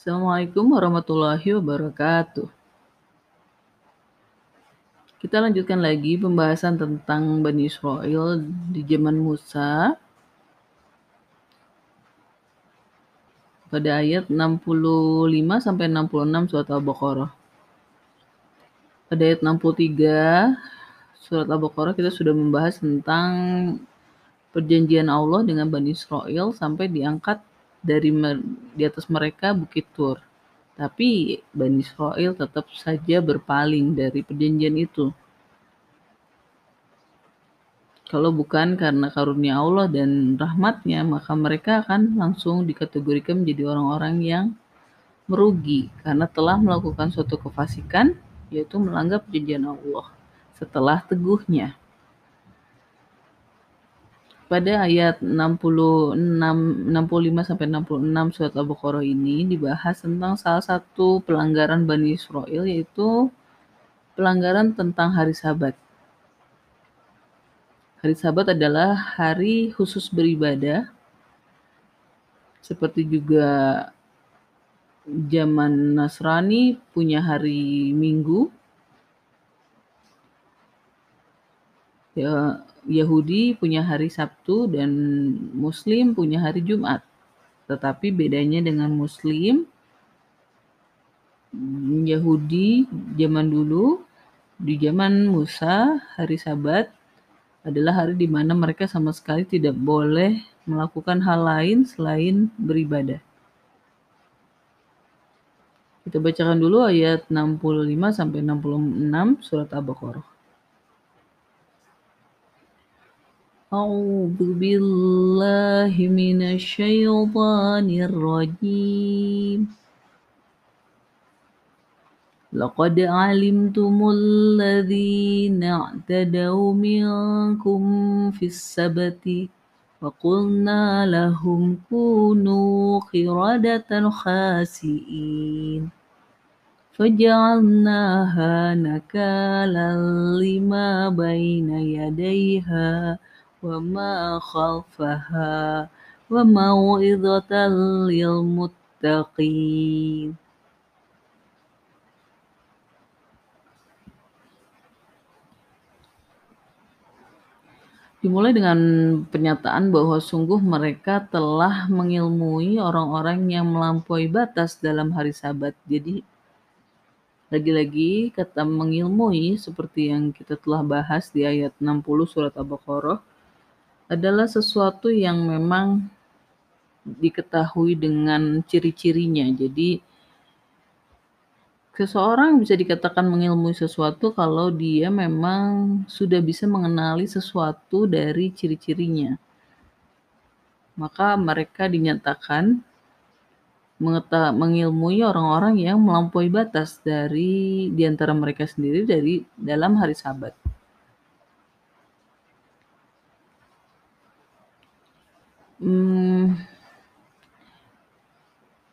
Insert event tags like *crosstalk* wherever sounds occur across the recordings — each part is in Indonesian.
Assalamualaikum warahmatullahi wabarakatuh. Kita lanjutkan lagi pembahasan tentang Bani Israel di zaman Musa. Pada ayat 65 sampai 66 surat Al-Baqarah. Pada ayat 63 surat Al-Baqarah kita sudah membahas tentang perjanjian Allah dengan Bani Israel sampai diangkat dari di atas mereka Bukit Tur. Tapi Bani Israel tetap saja berpaling dari perjanjian itu. Kalau bukan karena karunia Allah dan rahmatnya, maka mereka akan langsung dikategorikan menjadi orang-orang yang merugi karena telah melakukan suatu kefasikan, yaitu melanggar perjanjian Allah setelah teguhnya. Pada ayat 66, 65 sampai 66 surat Al-Baqarah ini dibahas tentang salah satu pelanggaran Bani Israel yaitu pelanggaran tentang hari Sabat. Hari Sabat adalah hari khusus beribadah, seperti juga zaman Nasrani punya hari Minggu, ya, Yahudi punya hari Sabtu dan Muslim punya hari Jumat. Tetapi bedanya dengan Muslim, Yahudi zaman dulu, di zaman Musa, hari Sabat adalah hari di mana mereka sama sekali tidak boleh melakukan hal lain selain beribadah. Kita bacakan dulu ayat 65 sampai 66 surat Al-Baqarah. أعوذ بالله من الشيطان الرجيم. لقد علمتم الذين اعتدوا منكم في السبت وقلنا لهم كونوا قردة خاسئين. فجعلناها نكالا لما بين يديها وما خلفها وموعظة للمتقين Dimulai dengan pernyataan bahwa sungguh mereka telah mengilmui orang-orang yang melampaui batas dalam hari sabat. Jadi lagi-lagi kata mengilmui seperti yang kita telah bahas di ayat 60 surat Al-Baqarah adalah sesuatu yang memang diketahui dengan ciri-cirinya. Jadi Seseorang bisa dikatakan mengilmui sesuatu kalau dia memang sudah bisa mengenali sesuatu dari ciri-cirinya. Maka mereka dinyatakan mengilmui orang-orang yang melampaui batas dari di antara mereka sendiri dari dalam hari Sabat. Hmm,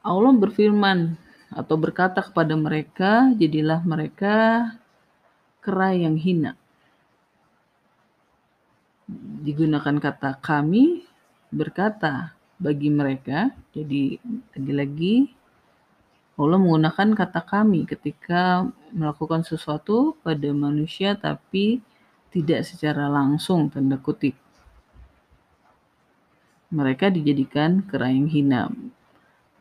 Allah berfirman atau berkata kepada mereka, jadilah mereka kera yang hina. Digunakan kata kami berkata bagi mereka. Jadi lagi-lagi Allah menggunakan kata kami ketika melakukan sesuatu pada manusia tapi tidak secara langsung tanda kutip. Mereka dijadikan kera yang hina.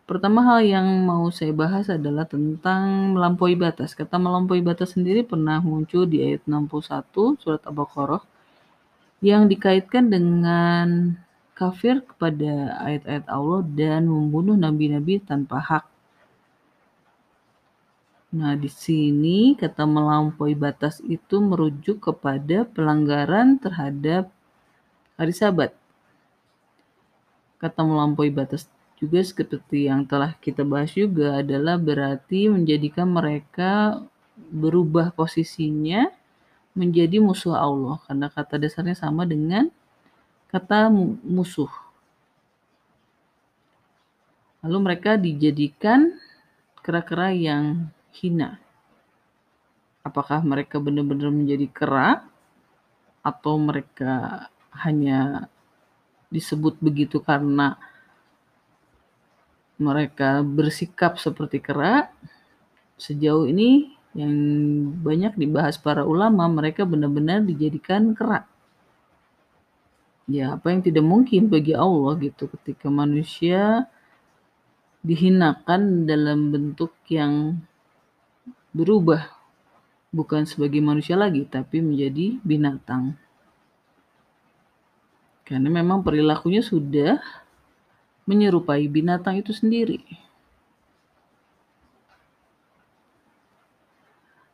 Pertama hal yang mau saya bahas adalah tentang melampaui batas. Kata melampaui batas sendiri pernah muncul di ayat 61 surat Al-Baqarah yang dikaitkan dengan kafir kepada ayat-ayat Allah dan membunuh nabi-nabi tanpa hak. Nah, di sini kata melampaui batas itu merujuk kepada pelanggaran terhadap hari Sabat. Kata melampaui batas juga seperti yang telah kita bahas juga adalah berarti menjadikan mereka berubah posisinya menjadi musuh Allah karena kata dasarnya sama dengan kata musuh. Lalu mereka dijadikan kera-kera yang hina. Apakah mereka benar-benar menjadi kera atau mereka hanya disebut begitu karena mereka bersikap seperti kera, sejauh ini yang banyak dibahas para ulama, mereka benar-benar dijadikan kera. Ya, apa yang tidak mungkin bagi Allah gitu ketika manusia dihinakan dalam bentuk yang berubah bukan sebagai manusia lagi tapi menjadi binatang. Karena memang perilakunya sudah menyerupai binatang itu sendiri.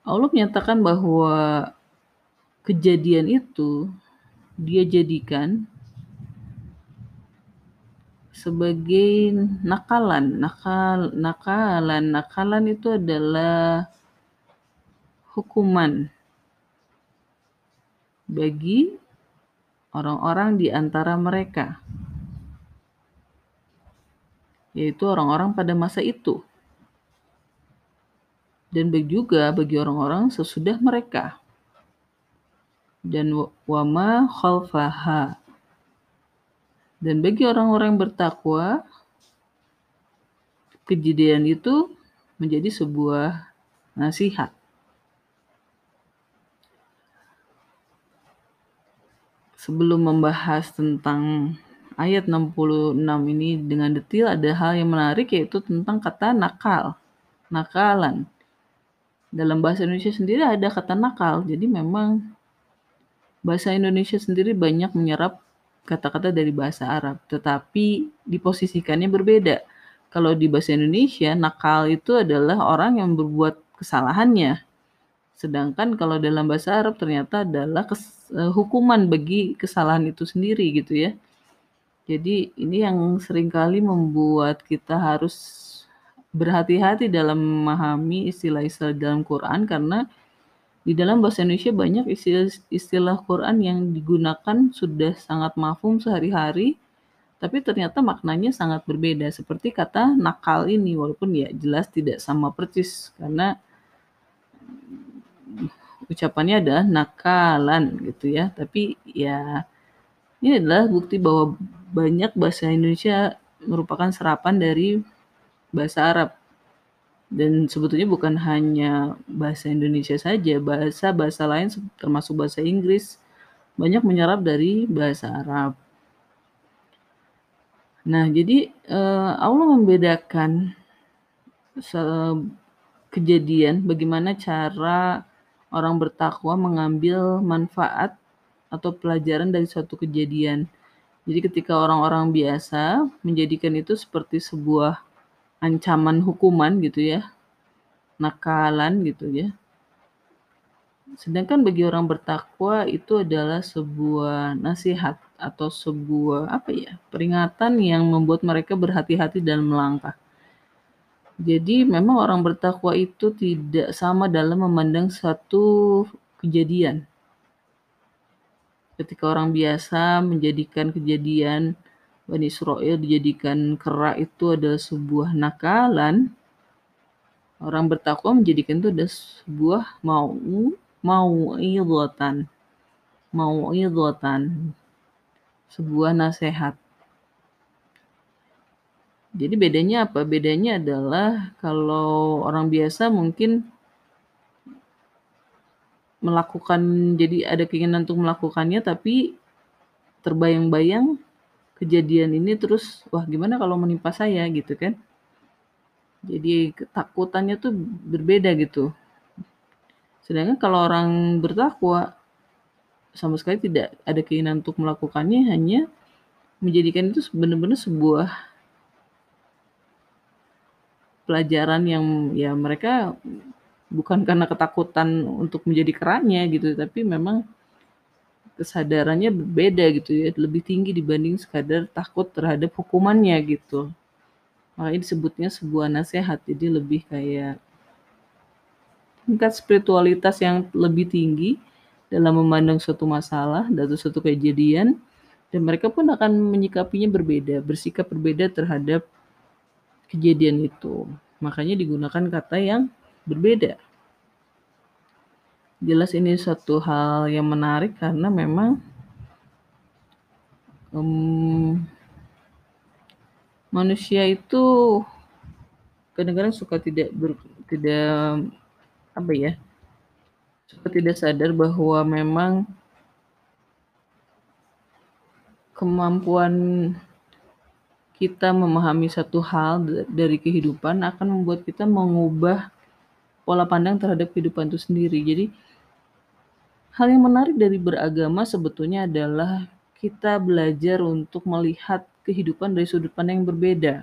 Allah menyatakan bahwa kejadian itu dia jadikan sebagai nakalan. Nakal, nakalan, nakalan itu adalah hukuman bagi orang-orang di antara mereka, yaitu orang-orang pada masa itu. Dan juga bagi orang-orang sesudah mereka dan wama khalfaha. Dan bagi orang-orang yang bertakwa, kejadian itu menjadi sebuah nasihat. Sebelum membahas tentang ayat 66 ini dengan detail, ada hal yang menarik yaitu tentang kata nakal, nakalan. Dalam bahasa Indonesia sendiri ada kata nakal, jadi memang bahasa Indonesia sendiri banyak menyerap kata-kata dari bahasa Arab, tetapi diposisikannya berbeda. Kalau di bahasa Indonesia, nakal itu adalah orang yang berbuat kesalahannya. Sedangkan kalau dalam bahasa Arab ternyata adalah kes, uh, hukuman bagi kesalahan itu sendiri gitu ya. Jadi ini yang sering kali membuat kita harus berhati-hati dalam memahami istilah-istilah dalam Quran karena di dalam bahasa Indonesia banyak istilah, istilah Quran yang digunakan sudah sangat mafhum sehari-hari, tapi ternyata maknanya sangat berbeda. Seperti kata nakal ini, walaupun ya jelas tidak sama persis, karena ucapannya adalah nakalan gitu ya. Tapi ya ini adalah bukti bahwa banyak bahasa Indonesia merupakan serapan dari bahasa Arab dan sebetulnya bukan hanya bahasa Indonesia saja, bahasa-bahasa lain termasuk bahasa Inggris banyak menyerap dari bahasa Arab. Nah, jadi uh, Allah membedakan kejadian bagaimana cara orang bertakwa mengambil manfaat atau pelajaran dari suatu kejadian. Jadi ketika orang-orang biasa menjadikan itu seperti sebuah ancaman hukuman gitu ya, nakalan gitu ya. Sedangkan bagi orang bertakwa itu adalah sebuah nasihat atau sebuah apa ya peringatan yang membuat mereka berhati-hati dalam melangkah. Jadi memang orang bertakwa itu tidak sama dalam memandang satu kejadian. Ketika orang biasa menjadikan kejadian Bani Israel dijadikan kera itu adalah sebuah nakalan, orang bertakwa menjadikan itu adalah sebuah mau mau idatan mau idatan sebuah nasihat. Jadi bedanya apa? Bedanya adalah kalau orang biasa mungkin melakukan jadi ada keinginan untuk melakukannya tapi terbayang-bayang kejadian ini terus wah gimana kalau menimpa saya? gitu kan. Jadi ketakutannya tuh berbeda gitu. Sedangkan kalau orang bertakwa sama sekali tidak ada keinginan untuk melakukannya hanya menjadikan itu benar-benar sebuah pelajaran yang ya mereka bukan karena ketakutan untuk menjadi kerannya gitu tapi memang kesadarannya berbeda gitu ya, lebih tinggi dibanding sekadar takut terhadap hukumannya gitu. Makanya disebutnya sebuah nasihat, jadi lebih kayak tingkat spiritualitas yang lebih tinggi dalam memandang suatu masalah atau suatu kejadian dan mereka pun akan menyikapinya berbeda, bersikap berbeda terhadap kejadian itu. Makanya digunakan kata yang berbeda jelas ini suatu hal yang menarik karena memang um, manusia itu kadang-kadang suka tidak ber tidak apa ya, suka tidak sadar bahwa memang kemampuan kita memahami satu hal dari kehidupan akan membuat kita mengubah pola pandang terhadap kehidupan itu sendiri. Jadi hal yang menarik dari beragama sebetulnya adalah kita belajar untuk melihat kehidupan dari sudut pandang yang berbeda.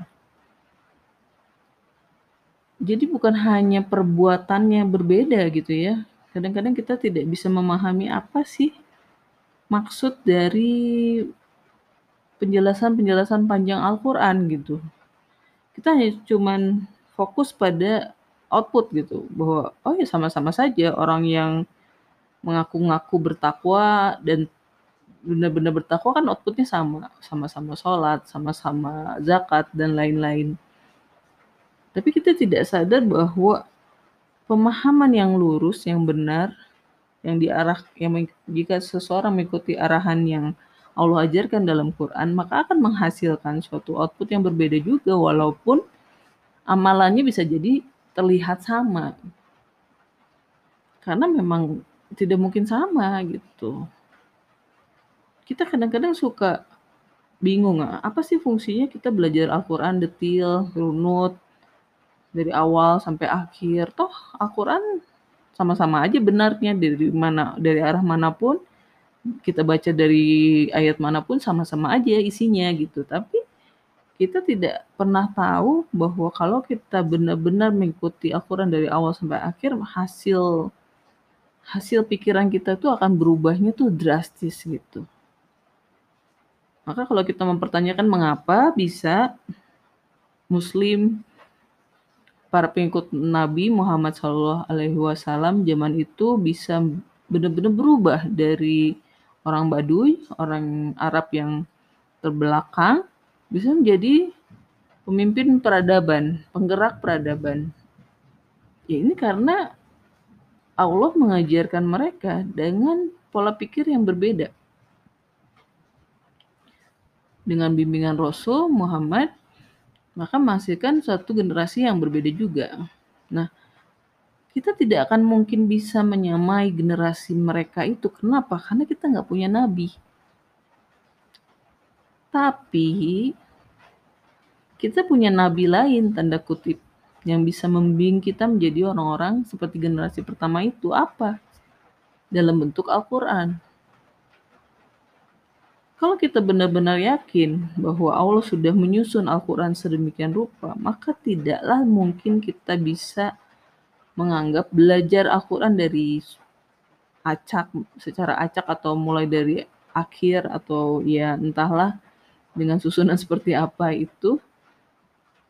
Jadi bukan hanya perbuatannya berbeda gitu ya. Kadang-kadang kita tidak bisa memahami apa sih maksud dari penjelasan-penjelasan panjang Al-Quran gitu. Kita hanya cuman fokus pada output gitu bahwa oh ya sama-sama saja orang yang mengaku-ngaku bertakwa dan benar-benar bertakwa kan outputnya sama sama-sama sholat sama-sama zakat dan lain-lain tapi kita tidak sadar bahwa pemahaman yang lurus yang benar yang diarah yang jika seseorang mengikuti arahan yang Allah ajarkan dalam Quran, maka akan menghasilkan suatu output yang berbeda juga walaupun amalannya bisa jadi terlihat sama. Karena memang tidak mungkin sama gitu. Kita kadang-kadang suka bingung, apa sih fungsinya kita belajar Al-Quran detil, runut, dari awal sampai akhir. Toh Al-Quran sama-sama aja benarnya dari mana dari arah mana pun kita baca dari ayat mana pun sama-sama aja isinya gitu. Tapi kita tidak pernah tahu bahwa kalau kita benar-benar mengikuti Al-Quran dari awal sampai akhir, hasil hasil pikiran kita tuh akan berubahnya tuh drastis gitu. Maka kalau kita mempertanyakan mengapa bisa Muslim para pengikut Nabi Muhammad Shallallahu Alaihi Wasallam zaman itu bisa benar-benar berubah dari orang Baduy, orang Arab yang terbelakang, bisa menjadi pemimpin peradaban, penggerak peradaban. Ya ini karena Allah mengajarkan mereka dengan pola pikir yang berbeda. Dengan bimbingan Rasul Muhammad, maka menghasilkan suatu generasi yang berbeda juga. Nah, kita tidak akan mungkin bisa menyamai generasi mereka itu. Kenapa? Karena kita nggak punya nabi. Tapi kita punya nabi lain tanda kutip yang bisa membimbing kita menjadi orang-orang seperti generasi pertama itu apa? Dalam bentuk Al-Qur'an. Kalau kita benar-benar yakin bahwa Allah sudah menyusun Al-Quran sedemikian rupa, maka tidaklah mungkin kita bisa menganggap belajar Al-Quran dari acak secara acak atau mulai dari akhir atau ya entahlah dengan susunan *laughs* seperti apa itu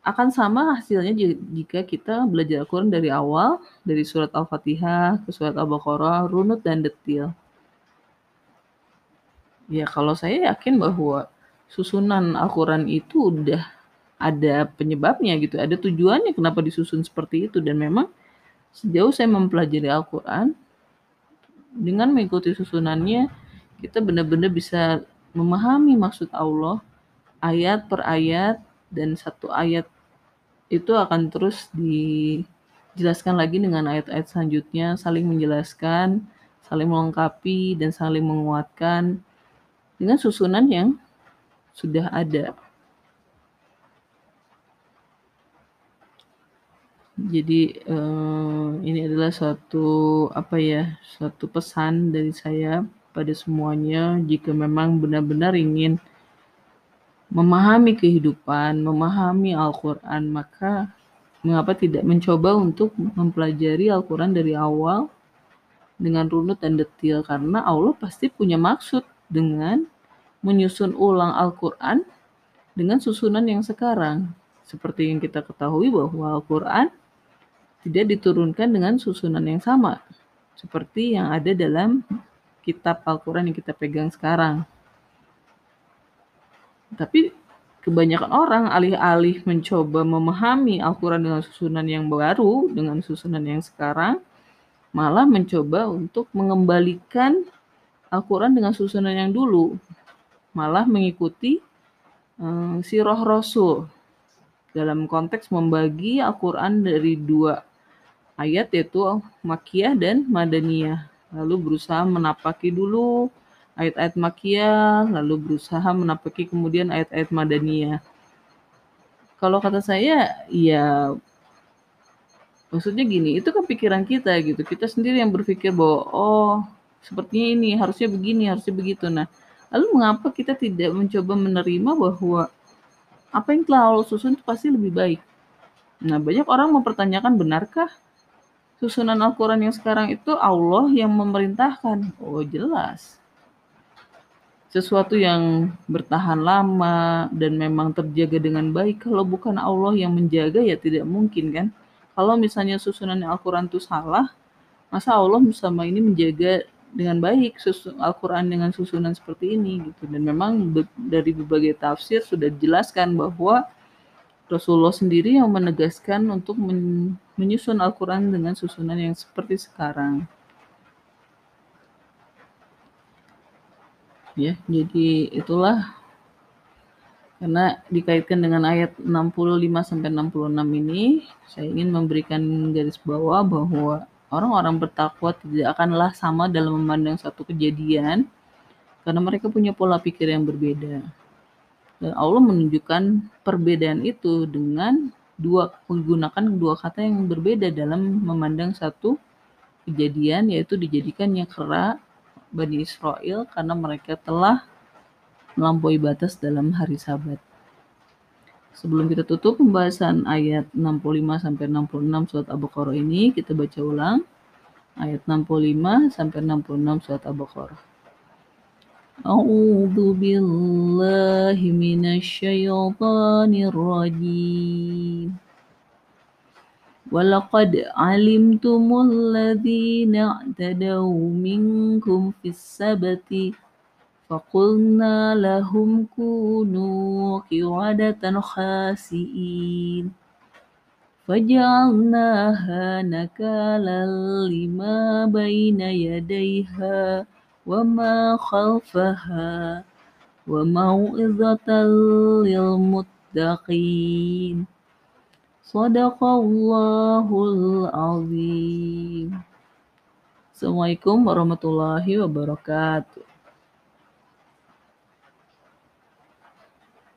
akan sama hasilnya jika kita belajar Al-Quran dari awal dari surat Al-Fatihah ke surat Al-Baqarah runut dan detil. Ya kalau saya yakin bahwa susunan Al-Quran itu udah ada penyebabnya gitu, ada tujuannya kenapa disusun seperti itu dan memang Sejauh saya mempelajari Al-Quran, dengan mengikuti susunannya, kita benar-benar bisa memahami maksud Allah ayat per ayat dan satu ayat itu akan terus dijelaskan lagi dengan ayat-ayat selanjutnya, saling menjelaskan, saling melengkapi, dan saling menguatkan dengan susunan yang sudah ada. Jadi uh, ini adalah suatu apa ya, suatu pesan dari saya pada semuanya jika memang benar-benar ingin memahami kehidupan, memahami Al-Qur'an, maka mengapa tidak mencoba untuk mempelajari Al-Qur'an dari awal dengan runut dan detil karena Allah pasti punya maksud dengan menyusun ulang Al-Qur'an dengan susunan yang sekarang. Seperti yang kita ketahui bahwa Al-Qur'an tidak diturunkan dengan susunan yang sama seperti yang ada dalam kitab Al-Quran yang kita pegang sekarang. Tapi kebanyakan orang alih-alih mencoba memahami Al-Quran dengan susunan yang baru, dengan susunan yang sekarang, malah mencoba untuk mengembalikan Al-Quran dengan susunan yang dulu, malah mengikuti um, sirah Rasul dalam konteks membagi Al-Quran dari dua ayat yaitu Makiyah dan Madaniyah. Lalu berusaha menapaki dulu ayat-ayat Makiyah, lalu berusaha menapaki kemudian ayat-ayat Madaniyah. Kalau kata saya, ya maksudnya gini, itu kan pikiran kita gitu. Kita sendiri yang berpikir bahwa oh sepertinya ini harusnya begini, harusnya begitu. Nah, lalu mengapa kita tidak mencoba menerima bahwa apa yang telah Allah susun itu pasti lebih baik. Nah, banyak orang mempertanyakan benarkah susunan Al-Quran yang sekarang itu Allah yang memerintahkan? Oh, jelas. Sesuatu yang bertahan lama dan memang terjaga dengan baik, kalau bukan Allah yang menjaga ya tidak mungkin kan. Kalau misalnya susunan Al-Quran itu salah, masa Allah bersama ini menjaga dengan baik Al-Quran dengan susunan seperti ini gitu dan memang dari berbagai tafsir sudah dijelaskan bahwa Rasulullah sendiri yang menegaskan untuk menyusun Al-Quran dengan susunan yang seperti sekarang. Ya, jadi itulah karena dikaitkan dengan ayat 65 sampai 66 ini, saya ingin memberikan garis bawah bahwa orang-orang bertakwa tidak akanlah sama dalam memandang satu kejadian karena mereka punya pola pikir yang berbeda. Dan Allah menunjukkan perbedaan itu dengan dua menggunakan dua kata yang berbeda dalam memandang satu kejadian yaitu dijadikannya kera Bani Israel karena mereka telah melampaui batas dalam hari Sabat. Sebelum kita tutup pembahasan ayat 65 sampai 66 surat Al-Baqarah ini, kita baca ulang ayat 65 sampai 66 surat Al-Baqarah. A'udzu billahi minasyaitonir rajim. ولقد علمتم الذين اعتدوا منكم في السبت فقلنا لهم كونوا قردة خاسئين فجعلناها نكالا لما بين يديها وما خلفها وموعظة للمتقين صدق الله العظيم Assalamualaikum warahmatullahi wabarakatuh